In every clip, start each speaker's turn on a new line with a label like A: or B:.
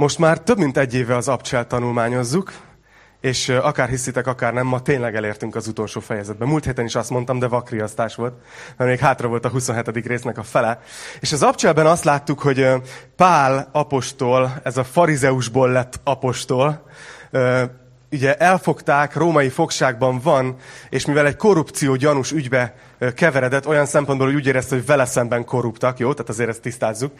A: Most már több mint egy éve az abcsel tanulmányozzuk, és akár hiszitek, akár nem, ma tényleg elértünk az utolsó fejezetbe. Múlt héten is azt mondtam, de vakriasztás volt, mert még hátra volt a 27. résznek a fele. És az abcselben azt láttuk, hogy Pál apostol, ez a farizeusból lett apostol, ugye elfogták, római fogságban van, és mivel egy korrupció gyanús ügybe keveredett, olyan szempontból, hogy úgy érezte, hogy vele szemben korruptak, jó? Tehát azért ezt tisztázzuk.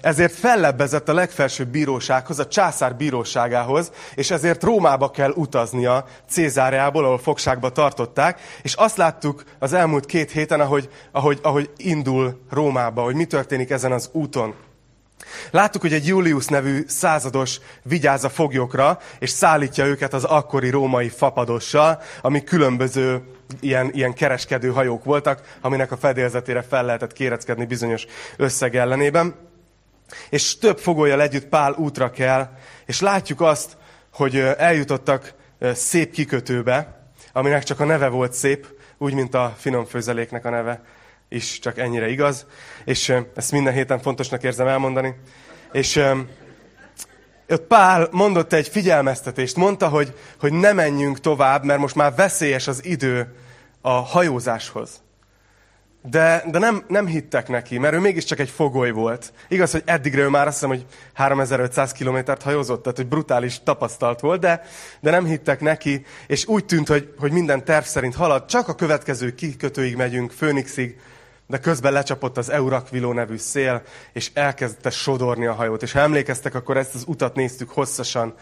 A: Ezért fellebbezett a legfelsőbb bírósághoz, a császár bíróságához, és ezért Rómába kell utaznia Cézáreából, ahol fogságba tartották, és azt láttuk az elmúlt két héten, ahogy, ahogy, ahogy indul Rómába, hogy mi történik ezen az úton. Láttuk, hogy egy Julius nevű százados vigyáz a foglyokra, és szállítja őket az akkori római fapadossal, ami különböző ilyen, ilyen kereskedő hajók voltak, aminek a fedélzetére fel lehetett kéreckedni bizonyos összeg ellenében. És több fogolyjal együtt Pál útra kell, és látjuk azt, hogy eljutottak szép kikötőbe, aminek csak a neve volt szép, úgy, mint a finom főzeléknek a neve is csak ennyire igaz. És ezt minden héten fontosnak érzem elmondani. És ott Pál mondott egy figyelmeztetést, mondta, hogy, hogy ne menjünk tovább, mert most már veszélyes az idő a hajózáshoz. De, de nem, nem hittek neki, mert ő mégiscsak egy fogoly volt. Igaz, hogy eddigre ő már azt hiszem, hogy 3500 kilométert hajózott, tehát hogy brutális tapasztalt volt, de, de nem hittek neki, és úgy tűnt, hogy, hogy minden terv szerint halad. Csak a következő kikötőig megyünk, Főnixig, de közben lecsapott az Eurakviló nevű szél, és elkezdte sodorni a hajót. És ha emlékeztek, akkor ezt az utat néztük hosszasan,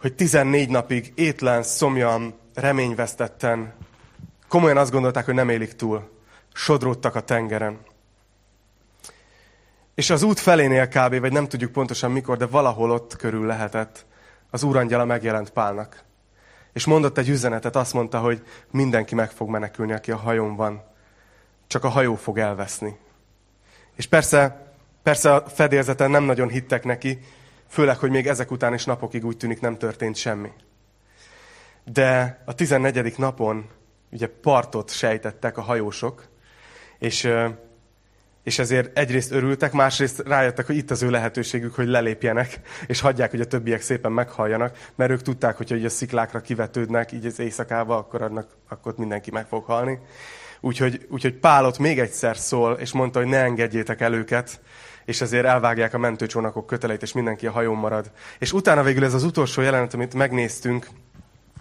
A: hogy 14 napig étlen, szomjan, reményvesztetten, komolyan azt gondolták, hogy nem élik túl. Sodródtak a tengeren. És az út felénél kb., vagy nem tudjuk pontosan mikor, de valahol ott körül lehetett, az úrangyala megjelent Pálnak. És mondott egy üzenetet, azt mondta, hogy mindenki meg fog menekülni, aki a hajón van csak a hajó fog elveszni. És persze, persze a fedélzeten nem nagyon hittek neki, főleg, hogy még ezek után is napokig úgy tűnik nem történt semmi. De a 14. napon ugye partot sejtettek a hajósok, és, és ezért egyrészt örültek, másrészt rájöttek, hogy itt az ő lehetőségük, hogy lelépjenek, és hagyják, hogy a többiek szépen meghalljanak, mert ők tudták, hogy a sziklákra kivetődnek, így az éjszakába, akkor, annak, akkor mindenki meg fog halni. Úgyhogy, úgyhogy Pálot még egyszer szól, és mondta, hogy ne engedjétek el őket, és ezért elvágják a mentőcsónakok köteleit, és mindenki a hajón marad. És utána végül ez az utolsó jelenet, amit megnéztünk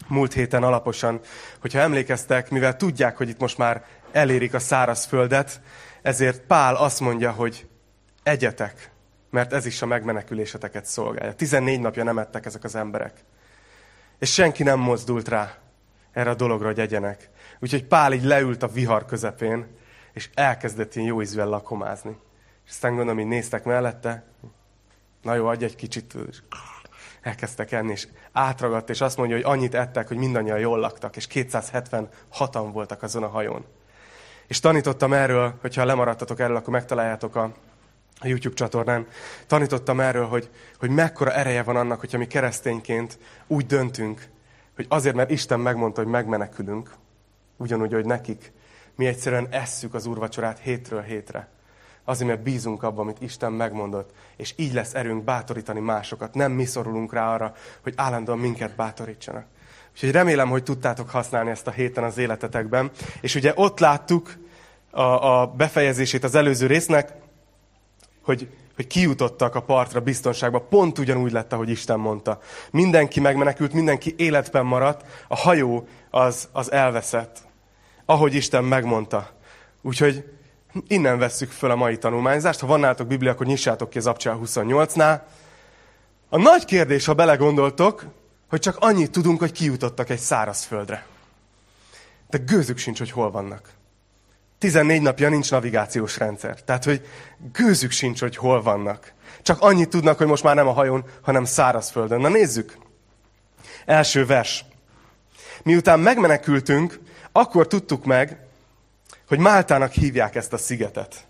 A: múlt héten alaposan, hogyha emlékeztek, mivel tudják, hogy itt most már elérik a szárazföldet, ezért Pál azt mondja, hogy egyetek, mert ez is a megmeneküléseteket szolgálja. 14 napja nem ettek ezek az emberek. És senki nem mozdult rá erre a dologra, hogy egyenek. Úgyhogy Pál így leült a vihar közepén, és elkezdett ilyen jó ízűen lakomázni. És aztán gondolom, hogy néztek mellette, na jó, adj egy kicsit, és elkezdtek enni, és átragadt, és azt mondja, hogy annyit ettek, hogy mindannyian jól laktak, és 276-an voltak azon a hajón. És tanítottam erről, hogyha lemaradtatok erről, akkor megtaláljátok a, a YouTube csatornán. Tanítottam erről, hogy, hogy mekkora ereje van annak, hogyha mi keresztényként úgy döntünk, hogy azért, mert Isten megmondta, hogy megmenekülünk, ugyanúgy, hogy nekik, mi egyszerűen esszük az úrvacsorát hétről hétre. Azért, mert bízunk abban, amit Isten megmondott, és így lesz erőnk bátorítani másokat. Nem mi szorulunk rá arra, hogy állandóan minket bátorítsanak. Úgyhogy remélem, hogy tudtátok használni ezt a héten az életetekben. És ugye ott láttuk a, a befejezését az előző résznek, hogy hogy kijutottak a partra biztonságba, pont ugyanúgy lett, ahogy Isten mondta. Mindenki megmenekült, mindenki életben maradt, a hajó az, az elveszett, ahogy Isten megmondta. Úgyhogy innen vesszük föl a mai tanulmányzást. Ha van nálatok Biblia, akkor nyissátok ki az Abcsel 28-nál. A nagy kérdés, ha belegondoltok, hogy csak annyit tudunk, hogy kijutottak egy szárazföldre. De gőzük sincs, hogy hol vannak. 14 napja nincs navigációs rendszer. Tehát, hogy gőzük sincs, hogy hol vannak. Csak annyit tudnak, hogy most már nem a hajón, hanem szárazföldön. Na nézzük. Első vers. Miután megmenekültünk, akkor tudtuk meg, hogy Máltának hívják ezt a szigetet.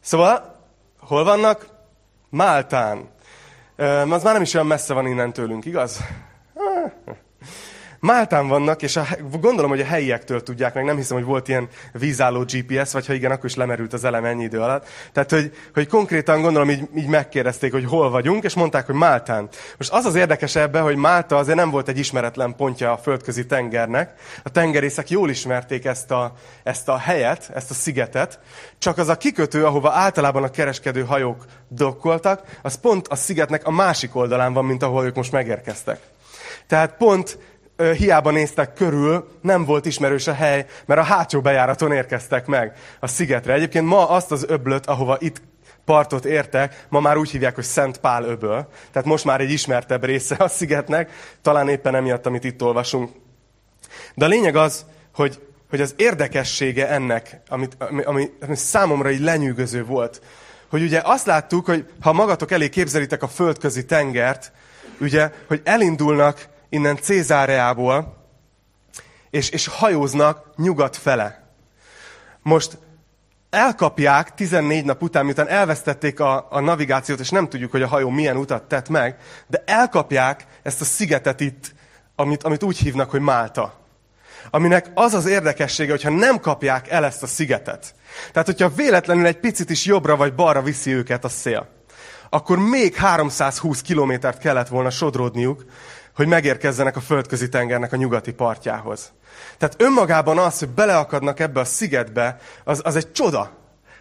A: Szóval, hol vannak? Máltán. Az már nem is olyan messze van innen tőlünk, igaz? Máltán vannak, és a, gondolom, hogy a helyiektől tudják meg, nem hiszem, hogy volt ilyen vízálló GPS, vagy ha igen, akkor is lemerült az elem ennyi idő alatt. Tehát, hogy, hogy konkrétan gondolom, így, így megkérdezték, hogy hol vagyunk, és mondták, hogy Máltán. Most az az érdekes ebben, hogy Málta azért nem volt egy ismeretlen pontja a földközi tengernek. A tengerészek jól ismerték ezt a, ezt a helyet, ezt a szigetet, csak az a kikötő, ahova általában a kereskedő hajók dokkoltak, az pont a szigetnek a másik oldalán van, mint ahol ők most megérkeztek. Tehát pont hiába néztek körül, nem volt ismerős a hely, mert a hátsó bejáraton érkeztek meg a szigetre. Egyébként ma azt az öblöt, ahova itt partot értek, ma már úgy hívják, hogy Szent Pál öböl. Tehát most már egy ismertebb része a szigetnek, talán éppen emiatt, amit itt olvasunk. De a lényeg az, hogy, hogy az érdekessége ennek, amit, ami, ami, ami számomra így lenyűgöző volt, hogy ugye azt láttuk, hogy ha magatok elé képzelitek a földközi tengert, ugye, hogy elindulnak innen Cézáreából, és, és hajóznak nyugat fele. Most elkapják 14 nap után, miután elvesztették a, a navigációt, és nem tudjuk, hogy a hajó milyen utat tett meg, de elkapják ezt a szigetet itt, amit, amit úgy hívnak, hogy Málta. Aminek az az érdekessége, hogyha nem kapják el ezt a szigetet. Tehát, hogyha véletlenül egy picit is jobbra vagy balra viszi őket a szél, akkor még 320 kilométert kellett volna sodródniuk, hogy megérkezzenek a földközi tengernek a nyugati partjához. Tehát önmagában az, hogy beleakadnak ebbe a szigetbe, az, az egy csoda.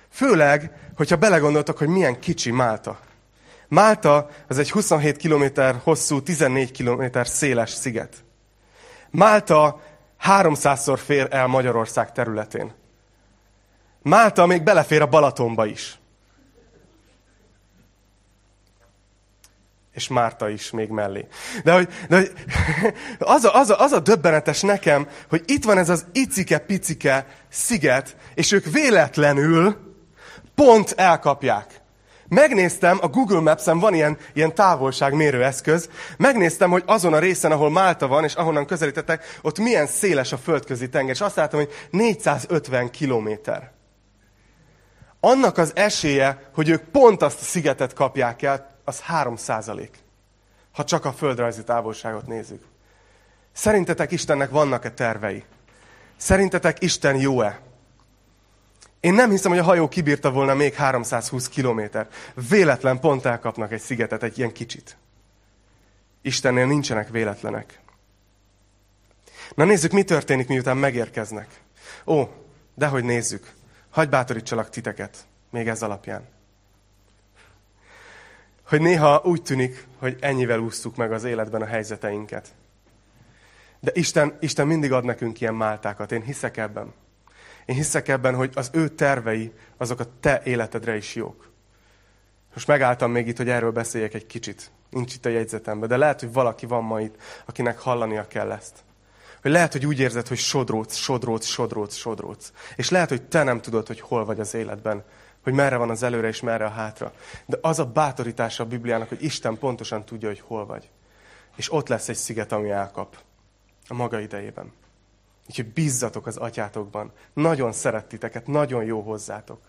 A: Főleg, hogyha belegondoltok, hogy milyen kicsi Málta. Málta az egy 27 km hosszú, 14 km széles sziget. Málta 300-szor fér el Magyarország területén. Málta még belefér a Balatonba is. És Márta is még mellé. De hogy, de hogy az, a, az, a, az a döbbenetes nekem, hogy itt van ez az icike-picike sziget, és ők véletlenül pont elkapják. Megnéztem, a Google Maps-en van ilyen, ilyen távolságmérő eszköz, megnéztem, hogy azon a részen, ahol Málta van, és ahonnan közelítettek, ott milyen széles a földközi tenger, és azt láttam, hogy 450 kilométer. Annak az esélye, hogy ők pont azt a szigetet kapják el, az 3 százalék. Ha csak a földrajzi távolságot nézzük. Szerintetek Istennek vannak-e tervei? Szerintetek Isten jó-e? Én nem hiszem, hogy a hajó kibírta volna még 320 kilométer. Véletlen pont elkapnak egy szigetet, egy ilyen kicsit. Istennél nincsenek véletlenek. Na nézzük, mi történik, miután megérkeznek. Ó, dehogy nézzük. Hagy bátorítsalak titeket, még ez alapján hogy néha úgy tűnik, hogy ennyivel úsztuk meg az életben a helyzeteinket. De Isten, Isten mindig ad nekünk ilyen máltákat. Én hiszek ebben. Én hiszek ebben, hogy az ő tervei, azok a te életedre is jók. Most megálltam még itt, hogy erről beszéljek egy kicsit. Nincs itt a jegyzetemben, de lehet, hogy valaki van ma itt, akinek hallania kell ezt. Hogy lehet, hogy úgy érzed, hogy sodróc, sodróc, sodróc, sodróc. És lehet, hogy te nem tudod, hogy hol vagy az életben hogy merre van az előre és merre a hátra. De az a bátorítása a Bibliának, hogy Isten pontosan tudja, hogy hol vagy. És ott lesz egy sziget, ami elkap. A maga idejében. Úgyhogy bízzatok az atyátokban. Nagyon szeret titeket, nagyon jó hozzátok.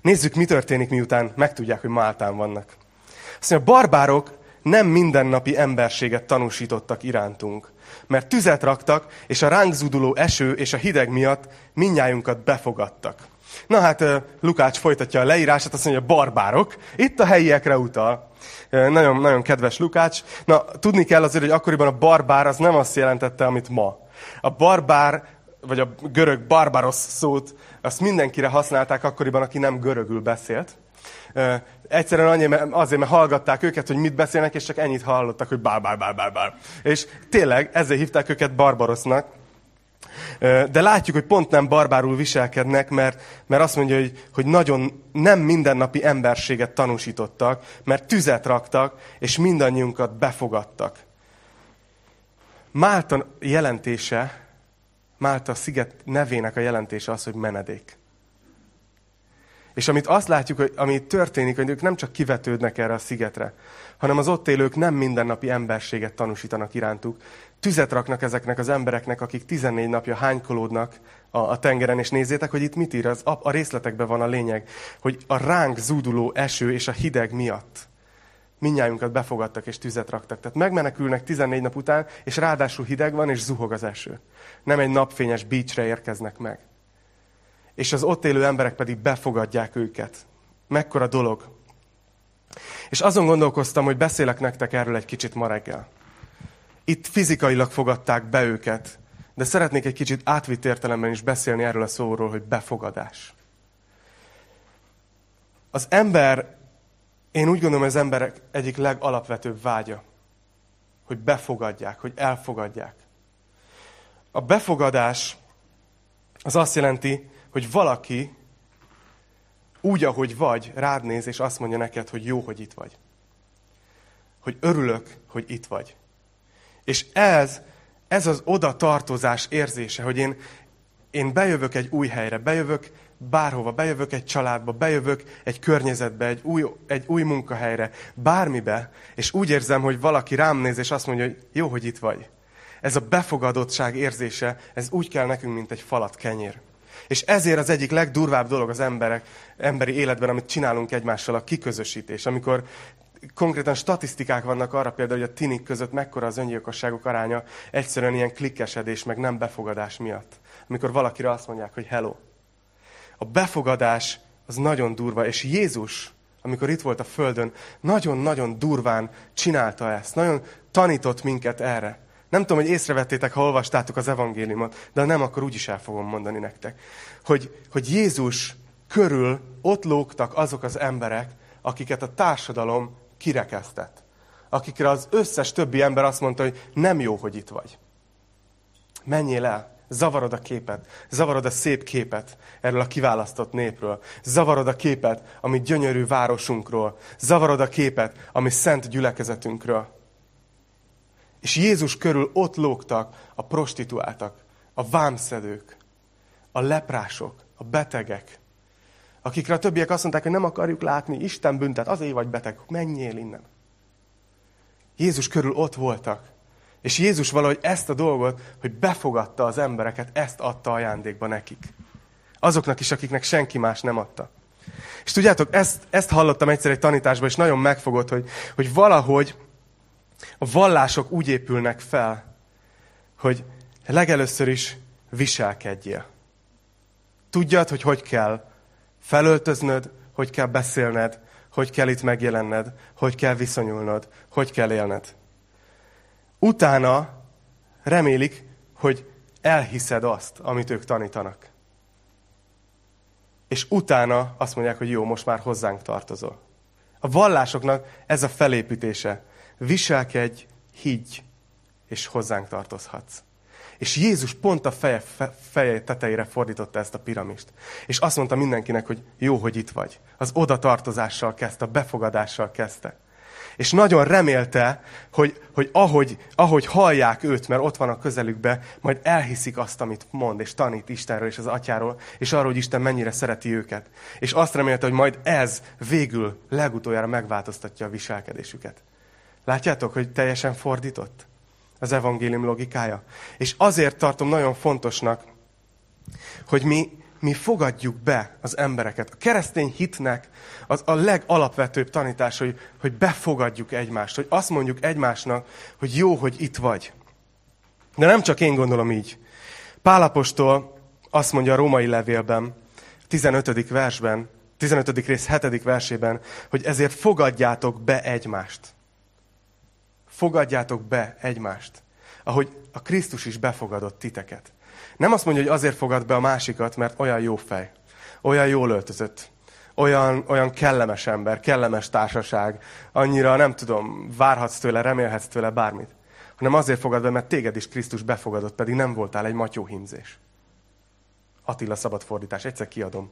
A: Nézzük, mi történik, miután megtudják, hogy Máltán vannak. Azt mondja, a barbárok nem mindennapi emberséget tanúsítottak irántunk, mert tüzet raktak, és a ránk zúduló eső és a hideg miatt minnyájunkat befogadtak. Na hát Lukács folytatja a leírását, azt mondja, barbárok, itt a helyiekre utal. Nagyon, nagyon kedves Lukács. Na, tudni kell azért, hogy akkoriban a barbár az nem azt jelentette, amit ma. A barbár, vagy a görög barbaros szót, azt mindenkire használták akkoriban, aki nem görögül beszélt. Egyszerűen annyi, azért, mert hallgatták őket, hogy mit beszélnek, és csak ennyit hallottak, hogy bár, bár, bár, bár, bár. És tényleg ezzel hívták őket barbarosznak. De látjuk, hogy pont nem barbárul viselkednek, mert, mert azt mondja, hogy, hogy nagyon nem mindennapi emberséget tanúsítottak, mert tüzet raktak, és mindannyiunkat befogadtak. Málta jelentése, Málta sziget nevének a jelentése az, hogy menedék. És amit azt látjuk, hogy ami történik, hogy ők nem csak kivetődnek erre a szigetre, hanem az ott élők nem mindennapi emberséget tanúsítanak irántuk. Tüzet raknak ezeknek az embereknek, akik 14 napja hánykolódnak a, a tengeren, és nézzétek, hogy itt mit ír, az, a, részletekben van a lényeg, hogy a ránk zúduló eső és a hideg miatt minnyájunkat befogadtak és tüzet raktak. Tehát megmenekülnek 14 nap után, és ráadásul hideg van, és zuhog az eső. Nem egy napfényes beachre érkeznek meg. És az ott élő emberek pedig befogadják őket. Mekkora dolog. És azon gondolkoztam, hogy beszélek nektek erről egy kicsit ma reggel. Itt fizikailag fogadták be őket, de szeretnék egy kicsit átvitt értelemben is beszélni erről a szóról, hogy befogadás. Az ember, én úgy gondolom, az emberek egyik legalapvetőbb vágya, hogy befogadják, hogy elfogadják. A befogadás az azt jelenti, hogy valaki úgy, ahogy vagy, rád néz, és azt mondja neked, hogy jó, hogy itt vagy. Hogy örülök, hogy itt vagy. És ez, ez az oda tartozás érzése, hogy én, én bejövök egy új helyre, bejövök bárhova, bejövök egy családba, bejövök egy környezetbe, egy új, egy új munkahelyre, bármibe, és úgy érzem, hogy valaki rám néz, és azt mondja, hogy jó, hogy itt vagy. Ez a befogadottság érzése, ez úgy kell nekünk, mint egy falat kenyér. És ezért az egyik legdurvább dolog az emberek, emberi életben, amit csinálunk egymással, a kiközösítés. Amikor konkrétan statisztikák vannak arra például, hogy a tinik között mekkora az öngyilkosságok aránya, egyszerűen ilyen klikkesedés, meg nem befogadás miatt. Amikor valakire azt mondják, hogy hello. A befogadás az nagyon durva, és Jézus, amikor itt volt a Földön, nagyon-nagyon durván csinálta ezt. Nagyon tanított minket erre. Nem tudom, hogy észrevettétek, ha olvastátok az evangéliumot, de nem, akkor úgyis el fogom mondani nektek. Hogy, hogy Jézus körül ott lógtak azok az emberek, akiket a társadalom kirekesztett. Akikre az összes többi ember azt mondta, hogy nem jó, hogy itt vagy. Menjél el. Zavarod a képet, zavarod a szép képet erről a kiválasztott népről. Zavarod a képet, ami gyönyörű városunkról. Zavarod a képet, ami szent gyülekezetünkről. És Jézus körül ott lógtak a prostituáltak, a vámszedők, a leprások, a betegek, akikre a többiek azt mondták, hogy nem akarjuk látni, Isten büntet, azért vagy beteg, menjél innen. Jézus körül ott voltak. És Jézus valahogy ezt a dolgot, hogy befogadta az embereket, ezt adta ajándékba nekik. Azoknak is, akiknek senki más nem adta. És tudjátok, ezt, ezt hallottam egyszer egy tanításban, és nagyon megfogott, hogy, hogy valahogy a vallások úgy épülnek fel, hogy legelőször is viselkedjél. Tudjad, hogy hogy kell felöltöznöd, hogy kell beszélned, hogy kell itt megjelenned, hogy kell viszonyulnod, hogy kell élned. Utána remélik, hogy elhiszed azt, amit ők tanítanak. És utána azt mondják, hogy jó, most már hozzánk tartozol. A vallásoknak ez a felépítése. Viselkedj, higgy, és hozzánk tartozhatsz. És Jézus pont a feje, feje tetejére fordította ezt a piramist. És azt mondta mindenkinek, hogy jó, hogy itt vagy. Az oda tartozással kezdte, a befogadással kezdte. És nagyon remélte, hogy, hogy ahogy, ahogy hallják őt, mert ott van a közelükbe, majd elhiszik azt, amit mond, és tanít Istenről és az atyáról, és arról, hogy Isten mennyire szereti őket. És azt remélte, hogy majd ez végül legutoljára megváltoztatja a viselkedésüket. Látjátok, hogy teljesen fordított az evangélium logikája? És azért tartom nagyon fontosnak, hogy mi, mi fogadjuk be az embereket. A keresztény hitnek az a legalapvetőbb tanítás, hogy, hogy befogadjuk egymást, hogy azt mondjuk egymásnak, hogy jó, hogy itt vagy. De nem csak én gondolom így. Pálapostól azt mondja a római levélben, 15. versben, 15. rész 7. versében, hogy ezért fogadjátok be egymást. Fogadjátok be egymást, ahogy a Krisztus is befogadott titeket. Nem azt mondja, hogy azért fogad be a másikat, mert olyan jó fej, olyan jól öltözött, olyan, olyan kellemes ember, kellemes társaság, annyira nem tudom, várhatsz tőle, remélhetsz tőle bármit. Hanem azért fogad be, mert téged is Krisztus befogadott, pedig nem voltál egy matyóhímzés. Attila szabad fordítás, egyszer kiadom.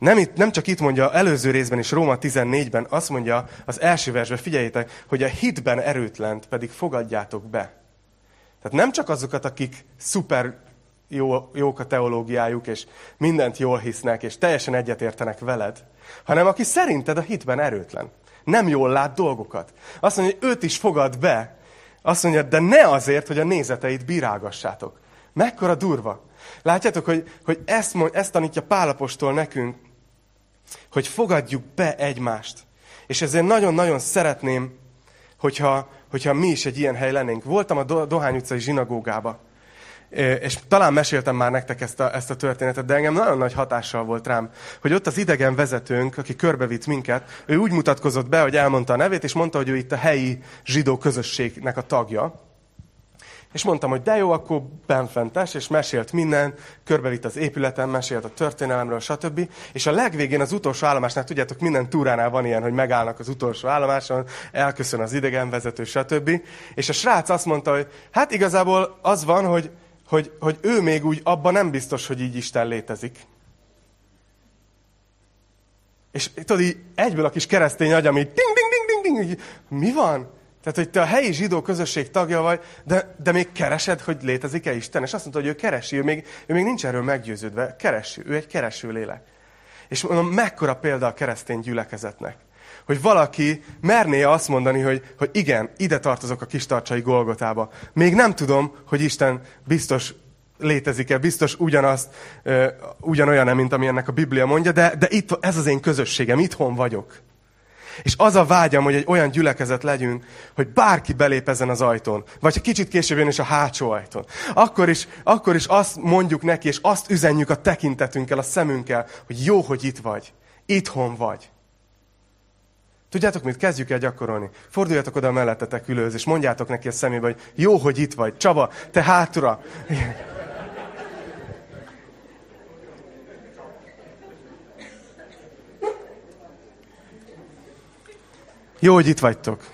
A: Nem, itt, nem csak itt mondja, előző részben is, Róma 14-ben azt mondja az első versben, figyeljétek, hogy a hitben erőtlent pedig fogadjátok be. Tehát nem csak azokat, akik szuper jó, jók a teológiájuk, és mindent jól hisznek, és teljesen egyetértenek veled, hanem aki szerinted a hitben erőtlen. Nem jól lát dolgokat. Azt mondja, hogy őt is fogad be. Azt mondja, de ne azért, hogy a nézeteit bírálgassátok. Mekkora durva. Látjátok, hogy, hogy ezt, ezt tanítja Pálapostól nekünk, hogy fogadjuk be egymást. És ezért nagyon-nagyon szeretném, hogyha, hogyha mi is egy ilyen hely lennénk. Voltam a Dohány utcai zsinagógába, és talán meséltem már nektek ezt a, ezt a történetet, de engem nagyon nagy hatással volt rám, hogy ott az idegen vezetőnk, aki körbevitt minket, ő úgy mutatkozott be, hogy elmondta a nevét, és mondta, hogy ő itt a helyi zsidó közösségnek a tagja. És mondtam, hogy de jó, akkor benfentes, és mesélt minden, körbevitt az épületen, mesélt a történelemről, stb. És a legvégén az utolsó állomásnál, tudjátok, minden túránál van ilyen, hogy megállnak az utolsó állomáson, elköszön az idegenvezető, stb. És a srác azt mondta, hogy hát igazából az van, hogy, hogy, hogy ő még úgy abban nem biztos, hogy így Isten létezik. És tudod, így egyből a kis keresztény agyam így ding, ding, ding, ding, ding, mi van? Tehát, hogy te a helyi zsidó közösség tagja vagy, de, de még keresed, hogy létezik-e Isten? És azt mondta, hogy ő keresi, ő még, ő még nincs erről meggyőződve. Keresi, ő egy kereső lélek. És mondom, mekkora példa a keresztény gyülekezetnek. Hogy valaki merné azt mondani, hogy, hogy igen, ide tartozok a kistarcsai Golgotába. Még nem tudom, hogy Isten biztos létezik-e, biztos ugyanazt, uh, ugyanolyan, mint ami ennek a Biblia mondja, de, de itt, ez az én közösségem, itthon vagyok. És az a vágyam, hogy egy olyan gyülekezet legyünk, hogy bárki belép ezen az ajtón, vagy ha kicsit később jön is a hátsó ajtón, akkor is, akkor is azt mondjuk neki, és azt üzenjük a tekintetünkkel, a szemünkkel, hogy jó, hogy itt vagy. Itthon vagy. Tudjátok mit? Kezdjük el gyakorolni. Forduljatok oda a mellettetek ülőz, és mondjátok neki a szemébe, hogy jó, hogy itt vagy. Csaba, te hátra. Jó, hogy itt vagytok.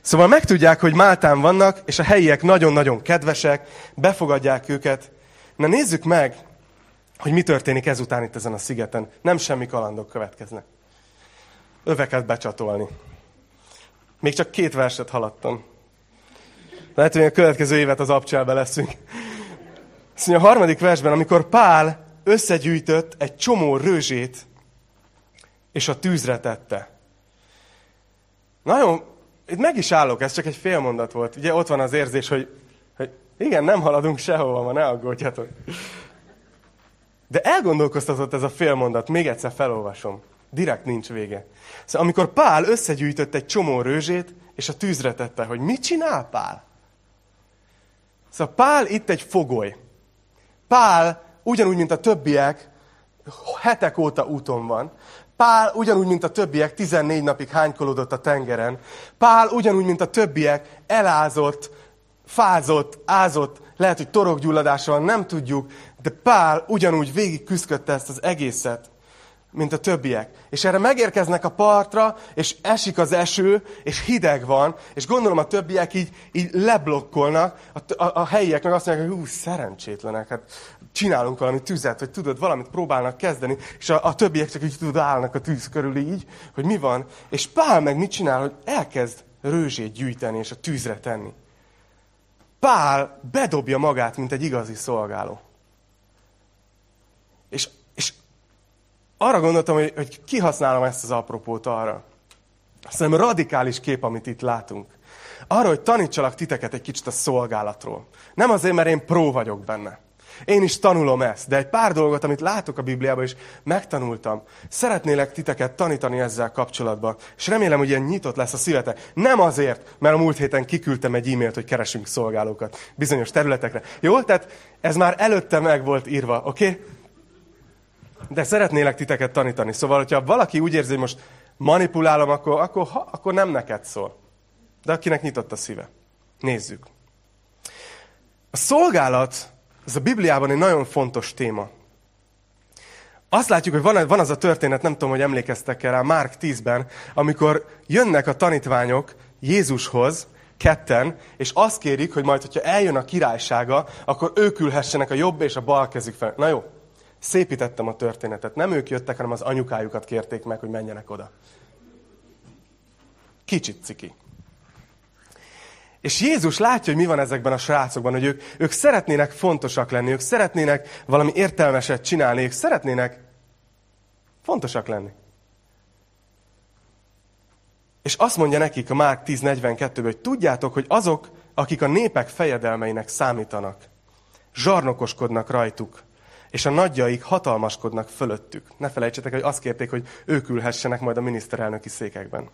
A: Szóval megtudják, hogy Máltán vannak, és a helyiek nagyon-nagyon kedvesek, befogadják őket. Na nézzük meg, hogy mi történik ezután itt ezen a szigeten. Nem semmi kalandok következnek. Öveket becsatolni. Még csak két verset haladtam. Lehet, hogy a következő évet az abcselbe leszünk. Szóval a harmadik versben, amikor Pál összegyűjtött egy csomó rőzsét, és a tűzre tette. Nagyon, itt meg is állok, ez csak egy fél mondat volt. Ugye ott van az érzés, hogy, hogy igen, nem haladunk sehova, ma ne aggódjatok. De elgondolkoztatott ez a félmondat, még egyszer felolvasom. Direkt nincs vége. Szóval amikor Pál összegyűjtött egy csomó rőzsét, és a tűzre tette, hogy mit csinál Pál? Szóval Pál itt egy fogoly. Pál ugyanúgy, mint a többiek, hetek óta úton van. Pál ugyanúgy, mint a többiek, 14 napig hánykolódott a tengeren. Pál ugyanúgy, mint a többiek, elázott, fázott, ázott, lehet, hogy torokgyulladása van, nem tudjuk, de Pál ugyanúgy végig küzdötte ezt az egészet, mint a többiek. És erre megérkeznek a partra, és esik az eső, és hideg van, és gondolom a többiek így, így leblokkolnak, a, a, a helyiek meg azt mondják, hogy hú, szerencsétlenek, hát csinálunk valami tüzet, vagy tudod, valamit próbálnak kezdeni, és a, a többiek csak így tudod, állnak a tűz körül így, hogy mi van. És Pál meg mit csinál, hogy elkezd rőzsét gyűjteni, és a tűzre tenni. Pál bedobja magát, mint egy igazi szolgáló. És, arra gondoltam, hogy, hogy kihasználom ezt az apropót arra. Szerintem radikális kép, amit itt látunk. Arra, hogy tanítsalak titeket egy kicsit a szolgálatról. Nem azért, mert én pró vagyok benne. Én is tanulom ezt, de egy pár dolgot, amit látok a Bibliában, is megtanultam. Szeretnélek titeket tanítani ezzel kapcsolatban, és remélem, hogy ilyen nyitott lesz a szívetek. Nem azért, mert a múlt héten kiküldtem egy e-mailt, hogy keresünk szolgálókat bizonyos területekre. Jó? Tehát ez már előtte meg volt írva, oké? Okay? De szeretnélek titeket tanítani. Szóval, hogyha valaki úgy érzi, hogy most manipulálom, akkor, akkor, ha, akkor nem neked szól. De akinek nyitott a szíve. Nézzük. A szolgálat ez a Bibliában egy nagyon fontos téma. Azt látjuk, hogy van, van az a történet, nem tudom, hogy emlékeztek rá, Márk 10-ben, amikor jönnek a tanítványok Jézushoz, ketten, és azt kérik, hogy majd, hogyha eljön a királysága, akkor ők ülhessenek a jobb és a bal kezük fel. Na jó, szépítettem a történetet. Nem ők jöttek, hanem az anyukájukat kérték meg, hogy menjenek oda. Kicsit ciki. És Jézus látja, hogy mi van ezekben a srácokban, hogy ők, ők szeretnének fontosak lenni, ők szeretnének valami értelmeset csinálni, ők szeretnének fontosak lenni. És azt mondja nekik a Márk 10.42-ben, hogy tudjátok, hogy azok, akik a népek fejedelmeinek számítanak, zsarnokoskodnak rajtuk, és a nagyjaik hatalmaskodnak fölöttük. Ne felejtsetek, hogy azt kérték, hogy ők ülhessenek majd a miniszterelnöki székekben.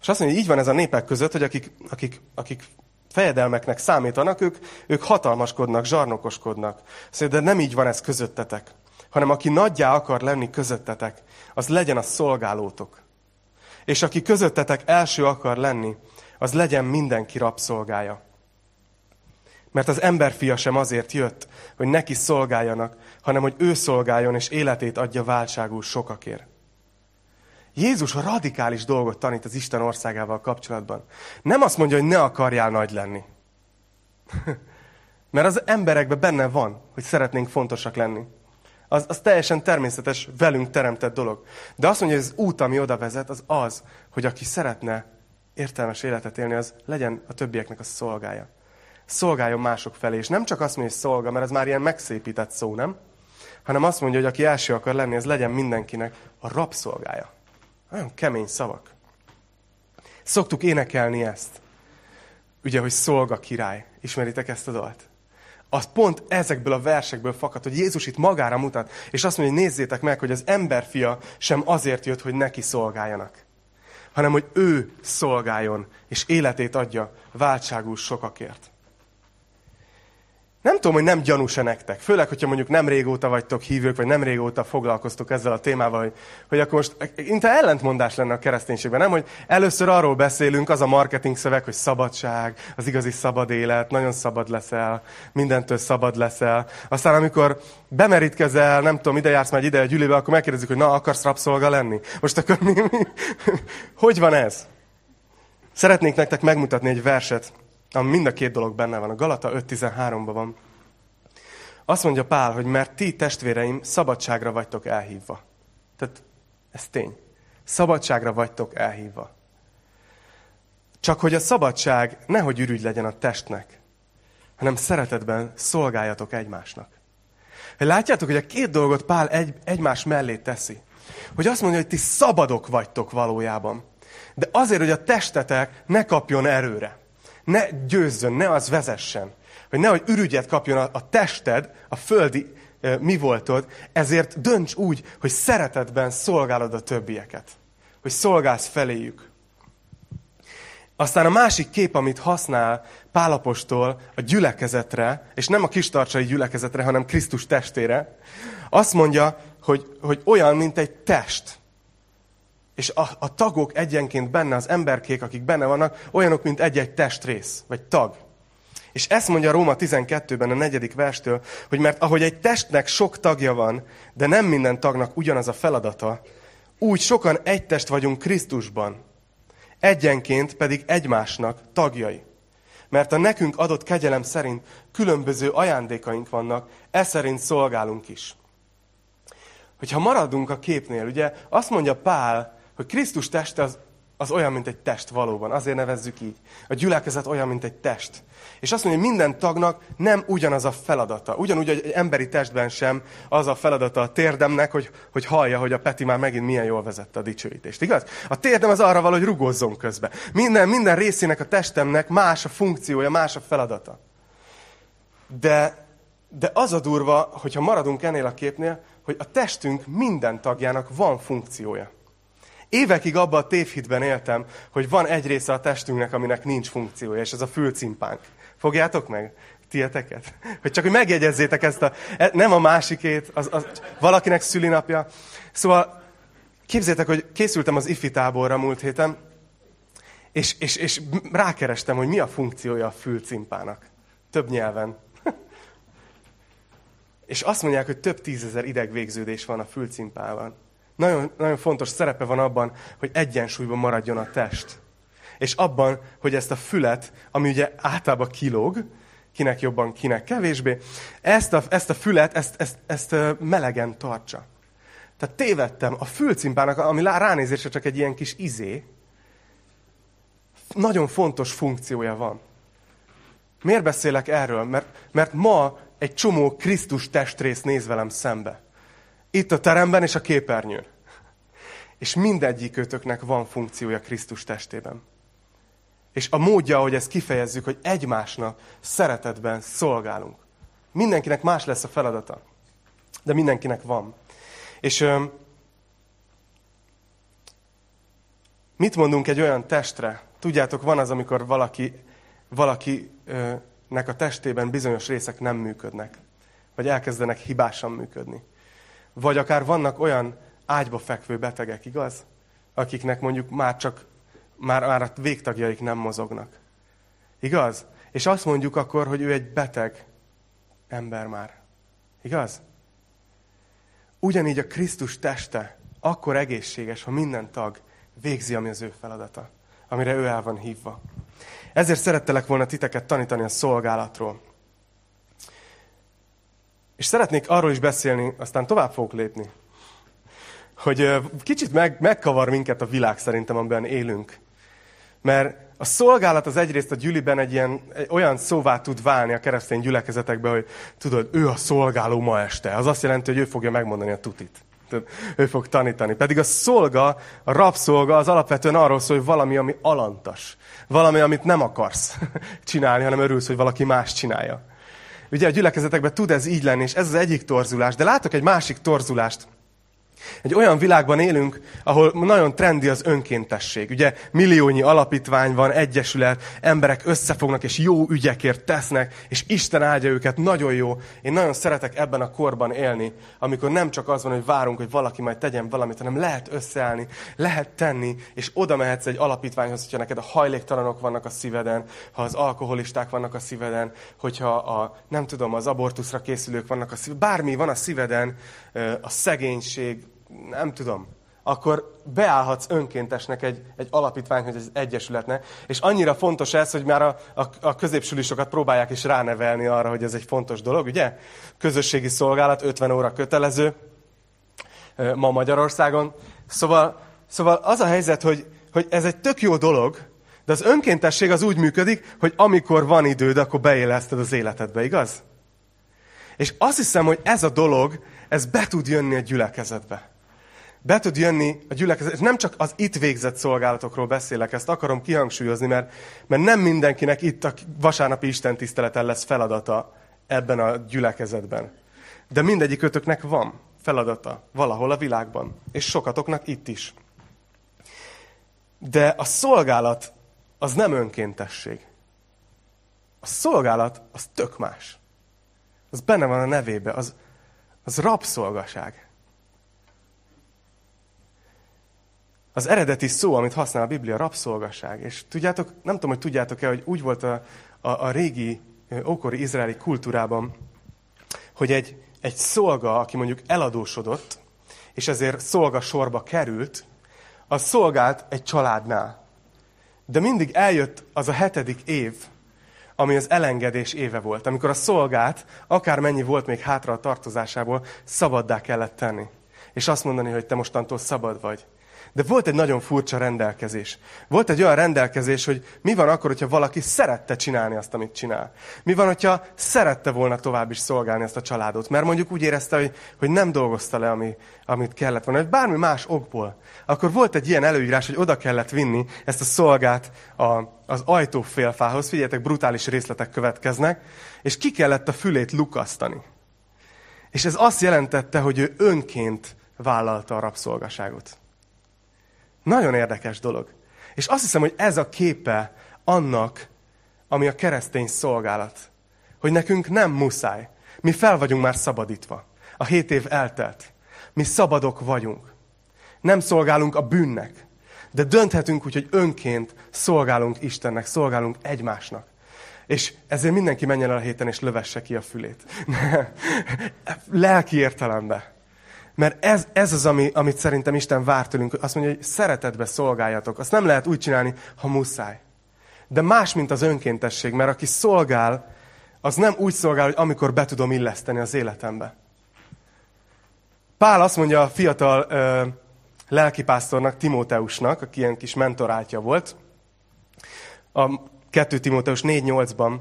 A: És azt mondja, hogy így van ez a népek között, hogy akik, akik, akik fejedelmeknek számítanak, ők, ők hatalmaskodnak, zsarnokoskodnak. Szóval, de nem így van ez közöttetek, hanem aki nagyjá akar lenni közöttetek, az legyen a szolgálótok. És aki közöttetek első akar lenni, az legyen mindenki rabszolgája. Mert az emberfia sem azért jött, hogy neki szolgáljanak, hanem hogy ő szolgáljon és életét adja váltságul sokakért. Jézus radikális dolgot tanít az Isten országával kapcsolatban. Nem azt mondja, hogy ne akarjál nagy lenni. Mert az emberekben benne van, hogy szeretnénk fontosak lenni. Az, az teljesen természetes, velünk teremtett dolog. De azt mondja, hogy az út, ami oda vezet, az az, hogy aki szeretne értelmes életet élni, az legyen a többieknek a szolgája. Szolgáljon mások felé. És nem csak azt mondja, hogy szolga, mert ez már ilyen megszépített szó, nem? Hanem azt mondja, hogy aki első akar lenni, ez legyen mindenkinek a rabszolgája. Nagyon kemény szavak. Szoktuk énekelni ezt. Ugye, hogy szolga király. Ismeritek ezt a dalt? Az pont ezekből a versekből fakad, hogy Jézus itt magára mutat, és azt mondja, hogy nézzétek meg, hogy az emberfia sem azért jött, hogy neki szolgáljanak, hanem hogy ő szolgáljon, és életét adja váltságú sokakért. Nem tudom, hogy nem gyanús-e nektek. Főleg, hogyha mondjuk nem régóta vagytok hívők, vagy nem régóta foglalkoztok ezzel a témával, hogy, hogy akkor most inte ellentmondás lenne a kereszténységben, nem? Hogy először arról beszélünk, az a marketing szöveg, hogy szabadság, az igazi szabad élet, nagyon szabad leszel, mindentől szabad leszel. Aztán amikor bemerítkezel, nem tudom, ide jársz már ide a gyűlébe, akkor megkérdezik, hogy na, akarsz rabszolga lenni? Most akkor mi, mi? hogy van ez? Szeretnék nektek megmutatni egy verset, ami mind a két dolog benne van. A Galata 5.13-ban van. Azt mondja Pál, hogy mert ti testvéreim szabadságra vagytok elhívva. Tehát ez tény. Szabadságra vagytok elhívva. Csak hogy a szabadság nehogy ürügy legyen a testnek, hanem szeretetben szolgáljatok egymásnak. Látjátok, hogy a két dolgot Pál egy, egymás mellé teszi. Hogy azt mondja, hogy ti szabadok vagytok valójában. De azért, hogy a testetek ne kapjon erőre ne győzzön, ne az vezessen. Hogy nehogy ürügyet kapjon a, a tested, a földi e, mi voltod, ezért dönts úgy, hogy szeretetben szolgálod a többieket. Hogy szolgálsz feléjük. Aztán a másik kép, amit használ Pálapostól a gyülekezetre, és nem a kistarcsai gyülekezetre, hanem Krisztus testére, azt mondja, hogy, hogy olyan, mint egy test és a, a tagok egyenként benne, az emberkék, akik benne vannak, olyanok, mint egy-egy testrész, vagy tag. És ezt mondja Róma 12-ben, a negyedik verstől, hogy mert ahogy egy testnek sok tagja van, de nem minden tagnak ugyanaz a feladata, úgy sokan egy test vagyunk Krisztusban, egyenként pedig egymásnak tagjai. Mert a nekünk adott kegyelem szerint különböző ajándékaink vannak, e szerint szolgálunk is. Hogyha maradunk a képnél, ugye azt mondja Pál, hogy Krisztus teste az, az olyan, mint egy test valóban. Azért nevezzük így. A gyülekezet olyan, mint egy test. És azt mondja, hogy minden tagnak nem ugyanaz a feladata. Ugyanúgy, egy emberi testben sem az a feladata a térdemnek, hogy, hogy hallja, hogy a Peti már megint milyen jól vezette a dicsőítést. Igaz? A térdem az arra való, hogy rugozzon közbe. Minden, minden részének a testemnek más a funkciója, más a feladata. De, de az a durva, hogyha maradunk ennél a képnél, hogy a testünk minden tagjának van funkciója. Évekig abban a tévhitben éltem, hogy van egy része a testünknek, aminek nincs funkciója, és ez a fülcimpánk. Fogjátok meg? Tieteket? Hogy csak, hogy megjegyezzétek ezt a... E, nem a másikét, az, az, valakinek szülinapja. Szóval képzétek, hogy készültem az ifi táborra múlt héten, és, és, és rákerestem, hogy mi a funkciója a fülcimpának. Több nyelven. és azt mondják, hogy több tízezer idegvégződés van a fülcimpával. Nagyon, nagyon fontos szerepe van abban, hogy egyensúlyban maradjon a test. És abban, hogy ezt a fület, ami ugye általában kilóg, kinek jobban, kinek kevésbé, ezt a, ezt a fület, ezt, ezt, ezt melegen tartsa. Tehát tévedtem, a fülcimpának, ami ránézésre csak egy ilyen kis izé, nagyon fontos funkciója van. Miért beszélek erről? Mert, mert ma egy csomó Krisztus testrész néz velem szembe. Itt a teremben és a képernyőn. És mindegyikőtöknek van funkciója Krisztus testében. És a módja, hogy ezt kifejezzük, hogy egymásnak szeretetben szolgálunk. Mindenkinek más lesz a feladata. De mindenkinek van. És ö, mit mondunk egy olyan testre? Tudjátok, van az, amikor valaki, valakinek a testében bizonyos részek nem működnek. Vagy elkezdenek hibásan működni. Vagy akár vannak olyan ágyba fekvő betegek, igaz? Akiknek mondjuk már csak, már, már a végtagjaik nem mozognak. Igaz? És azt mondjuk akkor, hogy ő egy beteg ember már. Igaz? Ugyanígy a Krisztus teste akkor egészséges, ha minden tag végzi, ami az ő feladata, amire ő el van hívva. Ezért szerettelek volna titeket tanítani a szolgálatról. És szeretnék arról is beszélni, aztán tovább fogok lépni, hogy kicsit meg, megkavar minket a világ szerintem, amiben élünk. Mert a szolgálat az egyrészt a gyűliben egy, ilyen, egy olyan szóvá tud válni a keresztény gyülekezetekben, hogy tudod, ő a szolgáló ma este. Az azt jelenti, hogy ő fogja megmondani a tutit. Ő fog tanítani. Pedig a szolga, a rabszolga az alapvetően arról szól, hogy valami, ami alantas. Valami, amit nem akarsz csinálni, hanem örülsz, hogy valaki más csinálja. Ugye a gyülekezetekben tud ez így lenni, és ez az egyik torzulás. De látok egy másik torzulást, egy olyan világban élünk, ahol nagyon trendi az önkéntesség. Ugye milliónyi alapítvány van, egyesület, emberek összefognak és jó ügyekért tesznek, és Isten áldja őket, nagyon jó. Én nagyon szeretek ebben a korban élni, amikor nem csak az van, hogy várunk, hogy valaki majd tegyen valamit, hanem lehet összeállni, lehet tenni, és oda mehetsz egy alapítványhoz, hogyha neked a hajléktalanok vannak a szíveden, ha az alkoholisták vannak a szíveden, hogyha a, nem tudom, az abortuszra készülők vannak a szíveden, bármi van a szíveden, a szegénység, nem tudom, akkor beállhatsz önkéntesnek egy, egy alapítványhoz, egy egyesületnek, és annyira fontos ez, hogy már a, a, a középsulisokat próbálják is ránevelni arra, hogy ez egy fontos dolog, ugye? Közösségi szolgálat, 50 óra kötelező ma Magyarországon. Szóval, szóval az a helyzet, hogy, hogy ez egy tök jó dolog, de az önkéntesség az úgy működik, hogy amikor van időd, akkor beéleszted az életedbe, igaz? És azt hiszem, hogy ez a dolog, ez be tud jönni a gyülekezetbe be tud jönni a gyülekezet. Nem csak az itt végzett szolgálatokról beszélek, ezt akarom kihangsúlyozni, mert, mert nem mindenkinek itt a vasárnapi Isten tiszteleten lesz feladata ebben a gyülekezetben. De mindegyik ötöknek van feladata valahol a világban, és sokatoknak itt is. De a szolgálat az nem önkéntesség. A szolgálat az tök más. Az benne van a nevébe, az, az rabszolgaság. Az eredeti szó, amit használ a Biblia, rabszolgaság. És tudjátok, nem tudom, hogy tudjátok-e, hogy úgy volt a, a, a régi, ókori izraeli kultúrában, hogy egy, egy szolga, aki mondjuk eladósodott, és ezért szolga sorba került, az szolgált egy családnál. De mindig eljött az a hetedik év, ami az elengedés éve volt, amikor a szolgát, akármennyi volt még hátra a tartozásából, szabaddá kellett tenni. És azt mondani, hogy te mostantól szabad vagy. De volt egy nagyon furcsa rendelkezés. Volt egy olyan rendelkezés, hogy mi van akkor, hogyha valaki szerette csinálni azt, amit csinál. Mi van, hogyha szerette volna tovább is szolgálni ezt a családot. Mert mondjuk úgy érezte, hogy, hogy nem dolgozta le, ami, amit kellett volna. Vagy bármi más okból. Akkor volt egy ilyen előírás, hogy oda kellett vinni ezt a szolgát a, az ajtófélfához. Figyeljetek, brutális részletek következnek. És ki kellett a fülét lukasztani. És ez azt jelentette, hogy ő önként vállalta a rabszolgaságot. Nagyon érdekes dolog. És azt hiszem, hogy ez a képe annak, ami a keresztény szolgálat. Hogy nekünk nem muszáj. Mi fel vagyunk már szabadítva. A hét év eltelt. Mi szabadok vagyunk. Nem szolgálunk a bűnnek. De dönthetünk úgy, hogy önként szolgálunk Istennek, szolgálunk egymásnak. És ezért mindenki menjen el a héten, és lövesse ki a fülét. Lelki értelemben. Mert ez, ez az, ami, amit szerintem Isten vár tőlünk. Azt mondja, hogy szeretetbe szolgáljatok. Azt nem lehet úgy csinálni, ha muszáj. De más, mint az önkéntesség, mert aki szolgál, az nem úgy szolgál, hogy amikor be tudom illeszteni az életembe. Pál azt mondja a fiatal ö, lelkipásztornak, Timóteusnak, aki ilyen kis mentorátja volt, a 2 Timóteus 4.8-ban,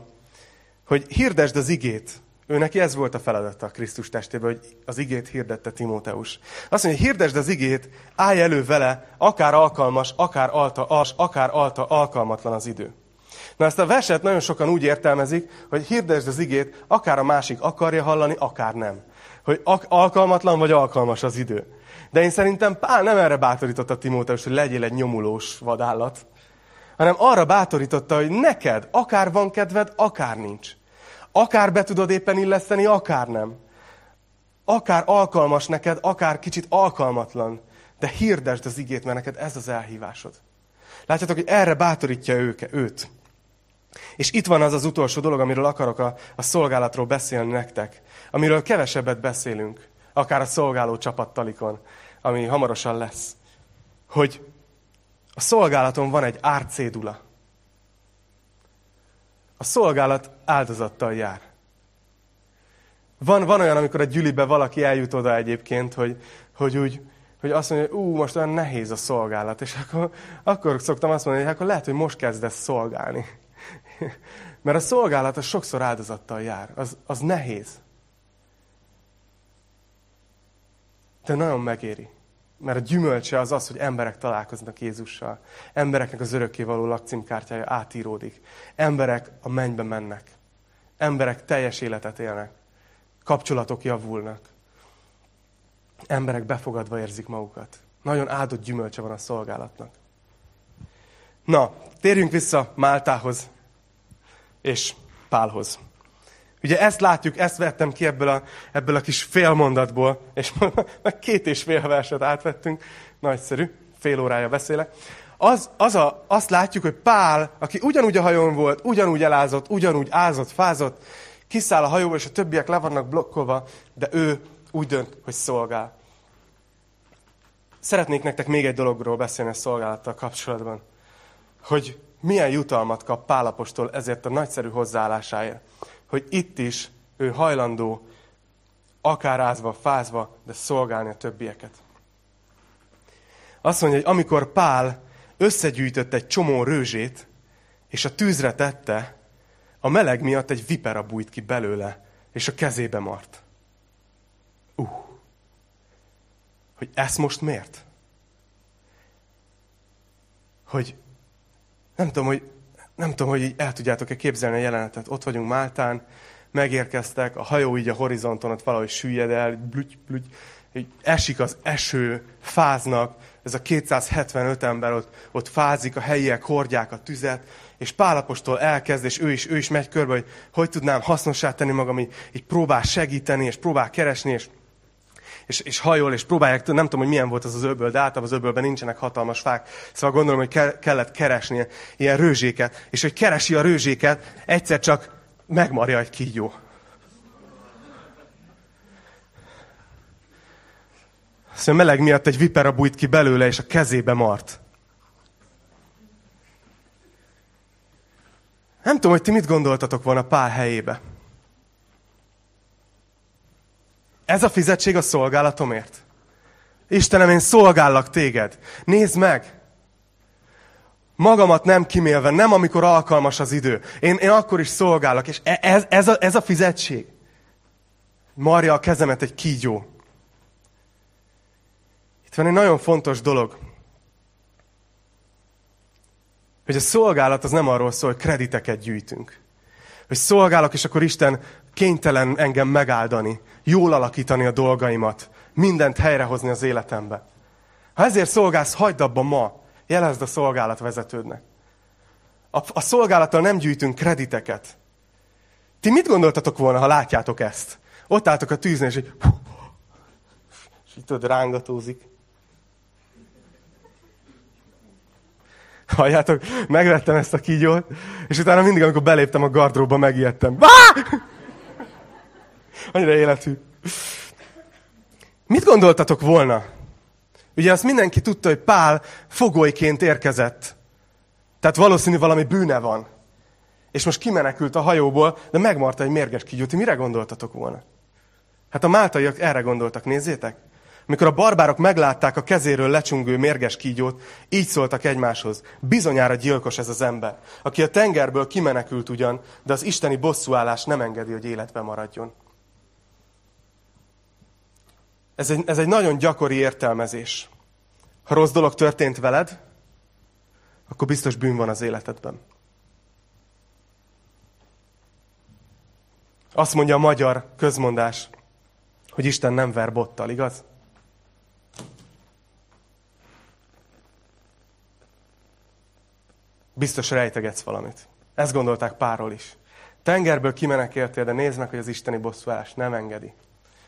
A: hogy hirdesd az igét, ő neki ez volt a feladata a Krisztus testében, hogy az igét hirdette Timóteus. Azt mondja, hirdesd az igét, állj elő vele, akár alkalmas, akár alta, as, akár alta, alkalmatlan az idő. Na ezt a verset nagyon sokan úgy értelmezik, hogy hirdesd az igét, akár a másik akarja hallani, akár nem. Hogy alkalmatlan vagy alkalmas az idő. De én szerintem Pál nem erre bátorította Timóteus, hogy legyél egy nyomulós vadállat, hanem arra bátorította, hogy neked akár van kedved, akár nincs. Akár be tudod éppen illeszteni, akár nem. Akár alkalmas neked, akár kicsit alkalmatlan. De hirdesd az igét, mert neked ez az elhívásod. Látjátok, hogy erre bátorítja őke, őt. És itt van az az utolsó dolog, amiről akarok a, a szolgálatról beszélni nektek. Amiről kevesebbet beszélünk, akár a szolgáló csapattalikon, ami hamarosan lesz. Hogy a szolgálaton van egy árcédula. A szolgálat áldozattal jár. Van, van olyan, amikor a gyülibe valaki eljut oda egyébként, hogy, hogy úgy, hogy azt mondja, hogy ú, most olyan nehéz a szolgálat. És akkor, akkor szoktam azt mondani, hogy akkor lehet, hogy most kezdesz szolgálni. Mert a szolgálat az sokszor áldozattal jár. Az, az nehéz. De nagyon megéri. Mert a gyümölcse az az, hogy emberek találkoznak Jézussal. Embereknek az örökkévaló lakcímkártyája átíródik. Emberek a mennybe mennek. Emberek teljes életet élnek. Kapcsolatok javulnak. Emberek befogadva érzik magukat. Nagyon áldott gyümölcse van a szolgálatnak. Na, térjünk vissza Máltához és Pálhoz. Ugye ezt látjuk, ezt vettem ki ebből a, ebből a kis félmondatból, és meg két és fél verset átvettünk, nagyszerű, fél órája beszélek. Az, az a, azt látjuk, hogy Pál, aki ugyanúgy a hajón volt, ugyanúgy elázott, ugyanúgy ázott, fázott, kiszáll a hajóba, és a többiek le vannak blokkolva, de ő úgy dönt, hogy szolgál. Szeretnék nektek még egy dologról beszélni a szolgálattal kapcsolatban. Hogy milyen jutalmat kap Pálapostól ezért a nagyszerű hozzáállásáért. Hogy itt is ő hajlandó, akár ázva, fázva, de szolgálni a többieket. Azt mondja, hogy amikor Pál összegyűjtött egy csomó rőzsét, és a tűzre tette, a meleg miatt egy vipera bújt ki belőle, és a kezébe mart. Uh, hogy ezt most miért? Hogy nem tudom, hogy, nem tudom, hogy így el tudjátok-e képzelni a jelenetet. Ott vagyunk Máltán, megérkeztek, a hajó így a horizonton ott valahogy süllyed el, blüty, blüty, így esik az eső, fáznak, ez a 275 ember ott, ott fázik, a helyiek hordják a tüzet, és Pálapostól elkezd, és ő is, ő is megy körbe, hogy hogy tudnám hasznossá tenni magam, így, így próbál segíteni, és próbál keresni, és és, és hajol, és próbálják, nem tudom, hogy milyen volt az az öböl, de általában az öbölben nincsenek hatalmas fák. Szóval gondolom, hogy ke- kellett keresni ilyen rőzséket. És hogy keresi a rőzséket, egyszer csak megmarja egy kígyó. Szóval meleg miatt egy vipera bújt ki belőle, és a kezébe mart. Nem tudom, hogy ti mit gondoltatok volna Pál helyébe. Ez a fizetség a szolgálatomért? Istenem, én szolgállak téged. Nézd meg! Magamat nem kimélve, nem amikor alkalmas az idő. Én, én akkor is szolgálok, és e, ez, ez, a, ez a fizetség. Marja a kezemet egy kígyó. Itt van egy nagyon fontos dolog. Hogy a szolgálat az nem arról szól, hogy krediteket gyűjtünk. Hogy szolgálok, és akkor Isten kénytelen engem megáldani, jól alakítani a dolgaimat, mindent helyrehozni az életembe. Ha ezért szolgálsz, hagyd abba ma, jelezd a szolgálatvezetődnek. A, a szolgálattal nem gyűjtünk krediteket. Ti mit gondoltatok volna, ha látjátok ezt? Ott álltok a tűznél, és így, és így tudod, rángatózik. Halljátok, megvettem ezt a kígyót, és utána mindig, amikor beléptem a gardróba, megijedtem. Annyira életű. Mit gondoltatok volna? Ugye azt mindenki tudta, hogy Pál fogolyként érkezett. Tehát valószínű valami bűne van. És most kimenekült a hajóból, de megmarta egy mérges kígyót. Mire gondoltatok volna? Hát a máltaiak erre gondoltak, nézzétek. Amikor a barbárok meglátták a kezéről lecsungő mérges kígyót, így szóltak egymáshoz. Bizonyára gyilkos ez az ember, aki a tengerből kimenekült ugyan, de az isteni bosszúállás nem engedi, hogy életbe maradjon. Ez egy, ez egy nagyon gyakori értelmezés. Ha rossz dolog történt veled, akkor biztos bűn van az életedben. Azt mondja a magyar közmondás, hogy Isten nem ver bottal, igaz? Biztos rejtegetsz valamit. Ezt gondolták párról is. Tengerből kimenekéltél, de nézd meg, hogy az isteni bosszúállás nem engedi,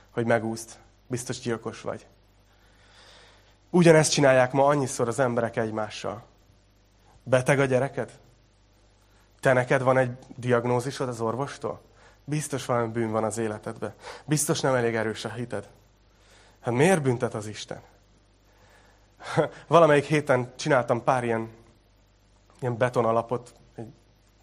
A: hogy megúszd. Biztos gyilkos vagy. Ugyanezt csinálják ma annyiszor az emberek egymással. Beteg a gyereked? Te neked van egy diagnózisod az orvostól? Biztos valami bűn van az életedben. Biztos nem elég erős a hited. Hát miért büntet az Isten? Valamelyik héten csináltam pár ilyen, ilyen betonalapot, egy,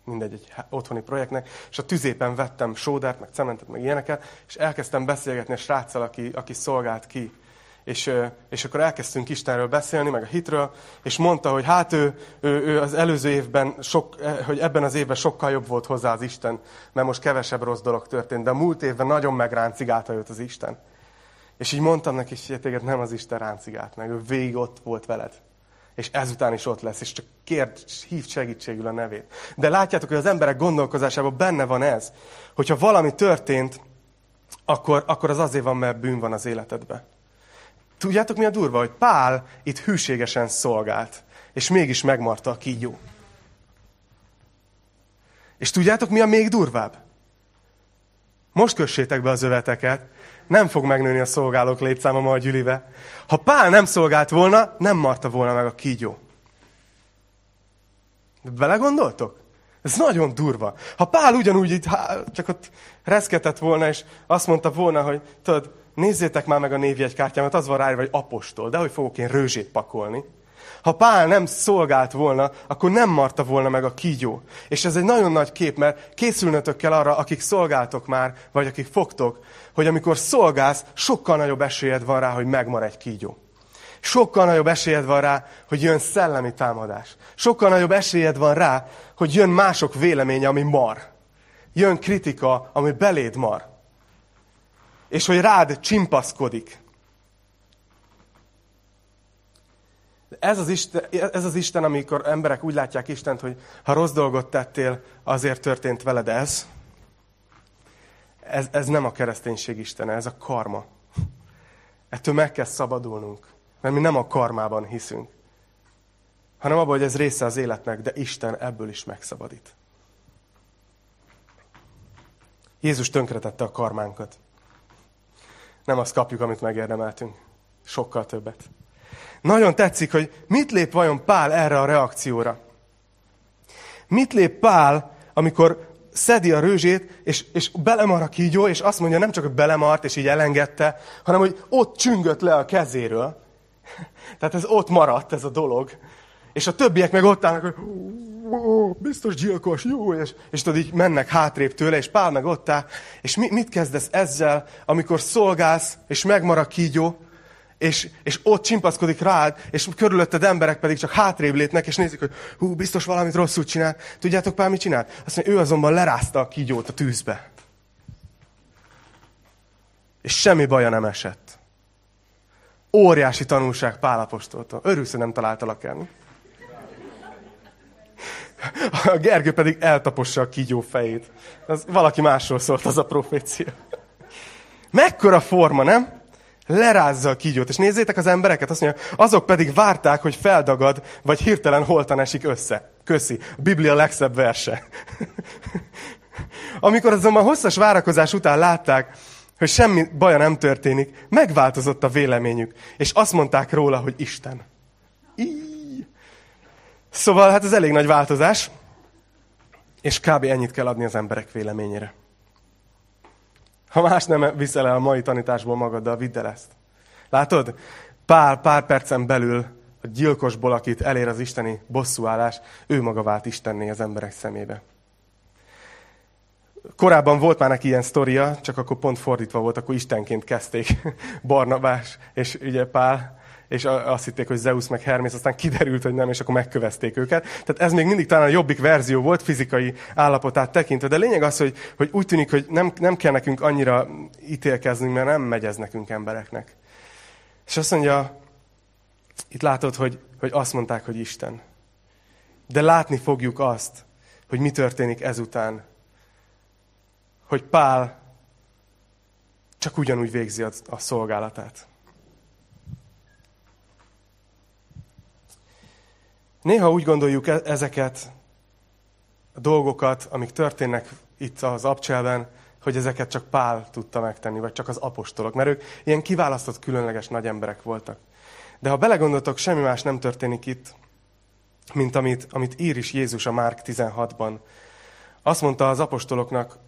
A: mindegy, egy otthoni projektnek, és a tüzépen vettem sódert, meg cementet, meg ilyeneket, és elkezdtem beszélgetni a sráccal, aki, aki szolgált ki és, és akkor elkezdtünk Istenről beszélni, meg a hitről, és mondta, hogy hát ő, ő, ő az előző évben, sok, e, hogy ebben az évben sokkal jobb volt hozzá az Isten, mert most kevesebb rossz dolog történt, de múlt évben nagyon megráncigálta őt az Isten. És így mondtam neki, hogy téged nem az Isten ráncigált meg, ő végig ott volt veled. És ezután is ott lesz, és csak kérd, hívd segítségül a nevét. De látjátok, hogy az emberek gondolkozásában benne van ez, hogyha valami történt, akkor, akkor az azért van, mert bűn van az életedben. Tudjátok, mi a durva? Hogy Pál itt hűségesen szolgált, és mégis megmarta a kígyó. És tudjátok, mi a még durvább? Most kössétek be az öveteket, nem fog megnőni a szolgálók létszáma ma a gyülibe. Ha Pál nem szolgált volna, nem marta volna meg a kígyó. Belegondoltok? Ez nagyon durva. Ha Pál ugyanúgy itt, csak ott reszketett volna, és azt mondta volna, hogy tudod, nézzétek már meg a névjegykártyámat, az van rá, hogy apostol, de hogy fogok én rőzsét pakolni. Ha Pál nem szolgált volna, akkor nem marta volna meg a kígyó. És ez egy nagyon nagy kép, mert készülnötök kell arra, akik szolgáltok már, vagy akik fogtok, hogy amikor szolgálsz, sokkal nagyobb esélyed van rá, hogy megmar egy kígyó. Sokkal nagyobb esélyed van rá, hogy jön szellemi támadás. Sokkal nagyobb esélyed van rá, hogy jön mások véleménye, ami mar. Jön kritika, ami beléd mar és hogy rád csimpaszkodik. Ez az, Isten, ez az Isten, amikor emberek úgy látják Istent, hogy ha rossz dolgot tettél, azért történt veled ez. Ez, ez nem a kereszténység Istene, ez a karma. Ettől meg kell szabadulnunk, mert mi nem a karmában hiszünk, hanem abban, hogy ez része az életnek, de Isten ebből is megszabadít. Jézus tönkretette a karmánkat nem azt kapjuk, amit megérdemeltünk. Sokkal többet. Nagyon tetszik, hogy mit lép vajon Pál erre a reakcióra. Mit lép Pál, amikor szedi a rőzsét, és, és belemar a kígyó, és azt mondja, nem csak, hogy belemart, és így elengedte, hanem, hogy ott csüngött le a kezéről. Tehát ez ott maradt, ez a dolog. És a többiek meg ott állnak, hogy biztos gyilkos, jó, és, és tudod, így mennek hátrébb tőle, és Pál meg ott áll, és mi, mit kezdesz ezzel, amikor szolgálsz, és megmarad kígyó, és, és ott csimpaszkodik rád, és körülötted emberek pedig csak hátrébb lépnek, és nézik, hogy hú, biztos valamit rosszul csinál. Tudjátok Pál mit csinált? Azt mondja, ő azonban lerázta a kígyót a tűzbe. És semmi baja nem esett. Óriási tanulság Pálapostoltól. Örülsz, hogy nem találtalak el. A Gergő pedig eltapossa a kígyó fejét. Az valaki másról szólt az a profécia. Mekkora forma, nem? Lerázza a kígyót. És nézzétek az embereket, azt mondja, azok pedig várták, hogy feldagad, vagy hirtelen holtan esik össze. Köszi. A Biblia legszebb verse. Amikor azonban hosszas várakozás után látták, hogy semmi baja nem történik, megváltozott a véleményük, és azt mondták róla, hogy Isten. Így. Szóval hát ez elég nagy változás, és kb. ennyit kell adni az emberek véleményére. Ha más nem viszel el a mai tanításból magaddal, vidd el ezt. Látod? Pár, pár percen belül a gyilkosból, akit elér az isteni bosszúállás, ő maga vált Istenné az emberek szemébe. Korábban volt már neki ilyen sztoria, csak akkor pont fordítva volt, akkor Istenként kezdték Barnabás és ugye Pál és azt hitték, hogy Zeus meg Hermész, aztán kiderült, hogy nem, és akkor megkövezték őket. Tehát ez még mindig talán a jobbik verzió volt fizikai állapotát tekintve, de lényeg az, hogy, hogy úgy tűnik, hogy nem, nem kell nekünk annyira ítélkeznünk, mert nem megy ez nekünk embereknek. És azt mondja, itt látod, hogy, hogy azt mondták, hogy Isten. De látni fogjuk azt, hogy mi történik ezután, hogy Pál csak ugyanúgy végzi a, a szolgálatát. Néha úgy gondoljuk e- ezeket a dolgokat, amik történnek itt az abcselben, hogy ezeket csak Pál tudta megtenni, vagy csak az apostolok, mert ők ilyen kiválasztott, különleges nagy emberek voltak. De ha belegondoltok, semmi más nem történik itt, mint amit, amit ír is Jézus a Márk 16-ban. Azt mondta az apostoloknak,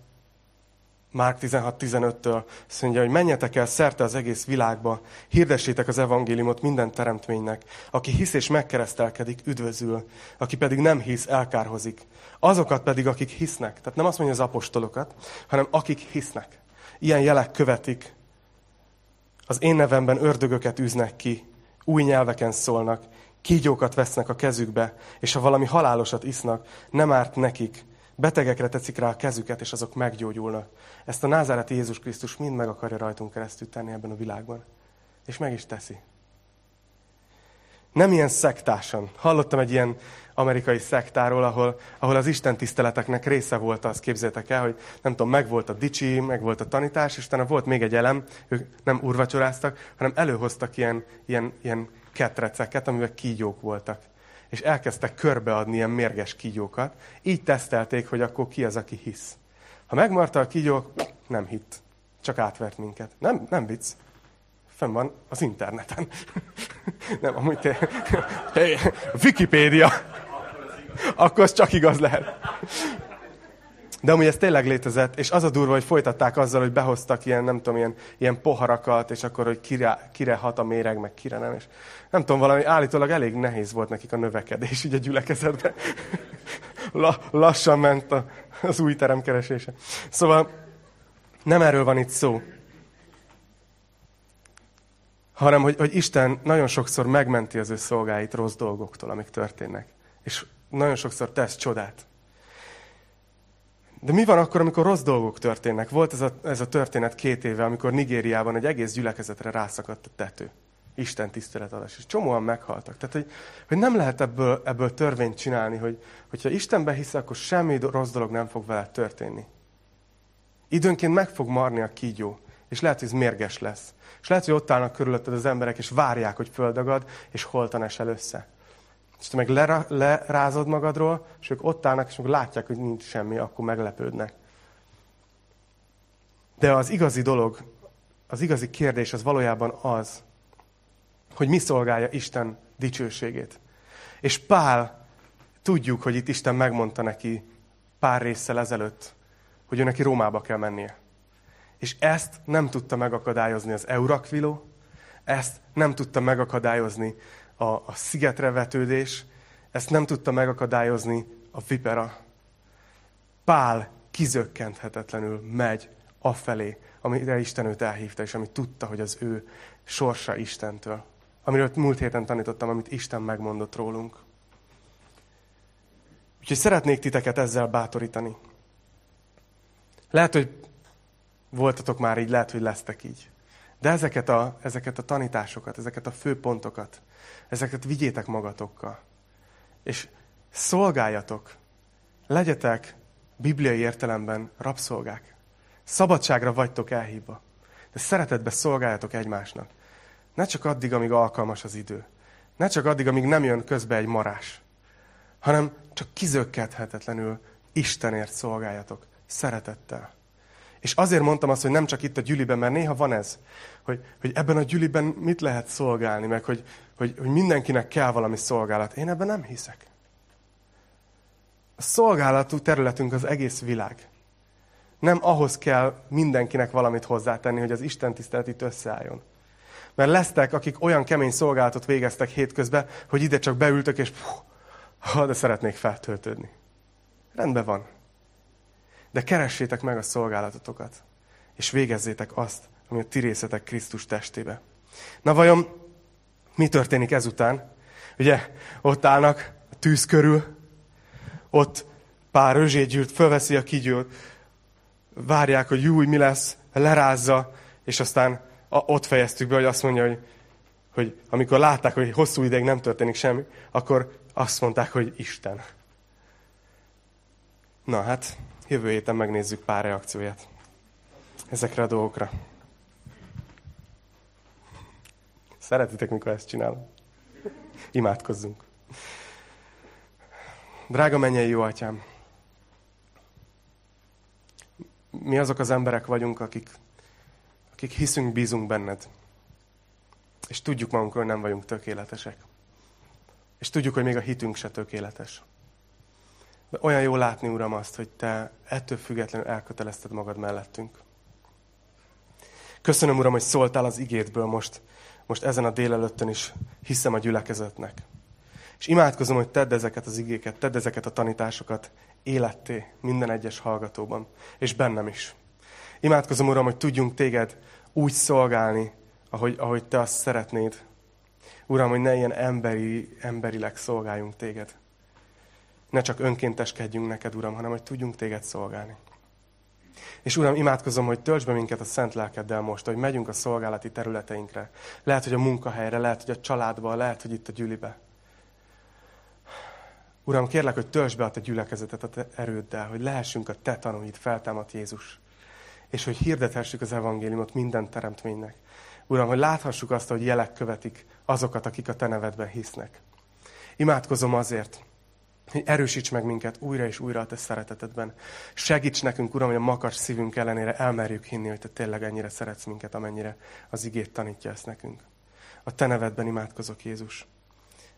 A: Márk 16.15-től azt mondja, hogy menjetek el szerte az egész világba, hirdessétek az evangéliumot minden teremtménynek. Aki hisz és megkeresztelkedik, üdvözül, aki pedig nem hisz, elkárhozik. Azokat pedig, akik hisznek, tehát nem azt mondja az apostolokat, hanem akik hisznek. Ilyen jelek követik. Az én nevemben ördögöket üznek ki, új nyelveken szólnak, kígyókat vesznek a kezükbe, és ha valami halálosat isznak, nem árt nekik, Betegekre tetszik rá a kezüket, és azok meggyógyulnak. Ezt a názáreti Jézus Krisztus mind meg akarja rajtunk keresztül tenni ebben a világban. És meg is teszi. Nem ilyen szektásan. Hallottam egy ilyen amerikai szektáról, ahol, ahol az Isten tiszteleteknek része volt az, képzétek el, hogy nem tudom, meg volt a dicsi, meg volt a tanítás, és utána volt még egy elem, ők nem urvacsoráztak, hanem előhoztak ilyen, ilyen, ilyen ketreceket, amivel kígyók voltak és elkezdtek körbeadni ilyen mérges kígyókat. Így tesztelték, hogy akkor ki az, aki hisz. Ha megmarta a kígyók, nem hitt. Csak átvert minket. Nem, nem vicc. Fenn van az interneten. nem, amúgy te... Hey, Wikipédia. Akkor az csak igaz lehet. De amúgy ez tényleg létezett, és az a durva, hogy folytatták azzal, hogy behoztak ilyen, nem tudom, ilyen, ilyen poharakat, és akkor, hogy kire, kire hat a méreg, meg kire nem, és nem tudom, valami állítólag elég nehéz volt nekik a növekedés így a gyülekezetben. La, lassan ment a, az új terem keresése. Szóval nem erről van itt szó, hanem hogy, hogy Isten nagyon sokszor megmenti az ő szolgáit rossz dolgoktól, amik történnek. És nagyon sokszor tesz csodát. De mi van akkor, amikor rossz dolgok történnek? Volt ez a, ez a történet két éve, amikor Nigériában egy egész gyülekezetre rászakadt a tető. Isten tiszteletadás. És csomóan meghaltak. Tehát, hogy, hogy nem lehet ebből, ebből törvényt csinálni, hogy hogyha Istenbe hisz, akkor semmi rossz dolog nem fog veled történni. Időnként meg fog marni a kígyó, és lehet, hogy ez mérges lesz. És lehet, hogy ott állnak körülötted az emberek, és várják, hogy földagad, és holtan esel össze. És te meg lera, lerázod magadról, és ők ott állnak, és amikor látják, hogy nincs semmi, akkor meglepődnek. De az igazi dolog, az igazi kérdés az valójában az, hogy mi szolgálja Isten dicsőségét. És Pál, tudjuk, hogy itt Isten megmondta neki pár résszel ezelőtt, hogy ő neki Rómába kell mennie. És ezt nem tudta megakadályozni az Eurakviló, ezt nem tudta megakadályozni a, a szigetre vetődés, ezt nem tudta megakadályozni a vipera. Pál kizökkenthetetlenül megy afelé, amire Isten őt elhívta, és amit tudta, hogy az ő sorsa Istentől. Amiről múlt héten tanítottam, amit Isten megmondott rólunk. Úgyhogy szeretnék titeket ezzel bátorítani. Lehet, hogy voltatok már így, lehet, hogy lesztek így. De ezeket a, ezeket a tanításokat, ezeket a főpontokat, ezeket vigyétek magatokkal. És szolgáljatok. Legyetek bibliai értelemben rabszolgák. Szabadságra vagytok elhívva. De szeretetbe szolgáljatok egymásnak. Ne csak addig, amíg alkalmas az idő. Ne csak addig, amíg nem jön közbe egy marás. Hanem csak kizökkenthetetlenül Istenért szolgáljatok. Szeretettel. És azért mondtam azt, hogy nem csak itt a gyüliben, mert néha van ez, hogy, hogy ebben a gyüliben mit lehet szolgálni, meg hogy, hogy, hogy mindenkinek kell valami szolgálat. Én ebben nem hiszek. A szolgálatú területünk az egész világ. Nem ahhoz kell mindenkinek valamit hozzátenni, hogy az Isten tisztelet itt összeálljon. Mert lesztek, akik olyan kemény szolgálatot végeztek hétközben, hogy ide csak beültök, és puh, de szeretnék feltöltődni. Rendben van. De keressétek meg a szolgálatotokat, és végezzétek azt, ami a ti részetek Krisztus testébe. Na vajon mi történik ezután? Ugye ott állnak a tűz körül, ott pár özsét gyűrt, fölveszi a kigyót, várják, hogy júj, mi lesz, lerázza, és aztán ott fejeztük be, hogy azt mondja, hogy, hogy amikor látták, hogy hosszú ideig nem történik semmi, akkor azt mondták, hogy Isten. Na hát, jövő héten megnézzük pár reakcióját. ezekre a dolgokra. Szeretitek, mikor ezt csinálom? Imádkozzunk. Drága mennyei jó atyám, mi azok az emberek vagyunk, akik, akik hiszünk, bízunk benned. És tudjuk magunkról, hogy nem vagyunk tökéletesek. És tudjuk, hogy még a hitünk se tökéletes. Olyan jó látni, Uram, azt, hogy Te ettől függetlenül elkötelezted magad mellettünk. Köszönöm, Uram, hogy szóltál az igétből most, most ezen a délelőttön is hiszem a gyülekezetnek. És imádkozom, hogy tedd ezeket az igéket, tedd ezeket a tanításokat életté minden egyes hallgatóban, és bennem is. Imádkozom, Uram, hogy tudjunk téged úgy szolgálni, ahogy, ahogy te azt szeretnéd. Uram, hogy ne ilyen emberi, emberileg szolgáljunk téged. Ne csak önkénteskedjünk neked, Uram, hanem hogy tudjunk téged szolgálni. És Uram, imádkozom, hogy töltsd be minket a szent lelkeddel most, hogy megyünk a szolgálati területeinkre. Lehet, hogy a munkahelyre, lehet, hogy a családba, lehet, hogy itt a gyülibe. Uram, kérlek, hogy töltsd be a te gyülekezetet a te erőddel, hogy lehessünk a te tanúid, feltámadt Jézus. És hogy hirdethessük az evangéliumot minden teremtménynek. Uram, hogy láthassuk azt, hogy jelek követik azokat, akik a te nevedben hisznek. Imádkozom azért, hogy erősíts meg minket újra és újra a te szeretetedben. Segíts nekünk, Uram, hogy a makas szívünk ellenére elmerjük hinni, hogy te tényleg ennyire szeretsz minket, amennyire az igét tanítja ezt nekünk. A te nevedben imádkozok, Jézus.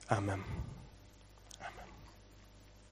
A: Amen.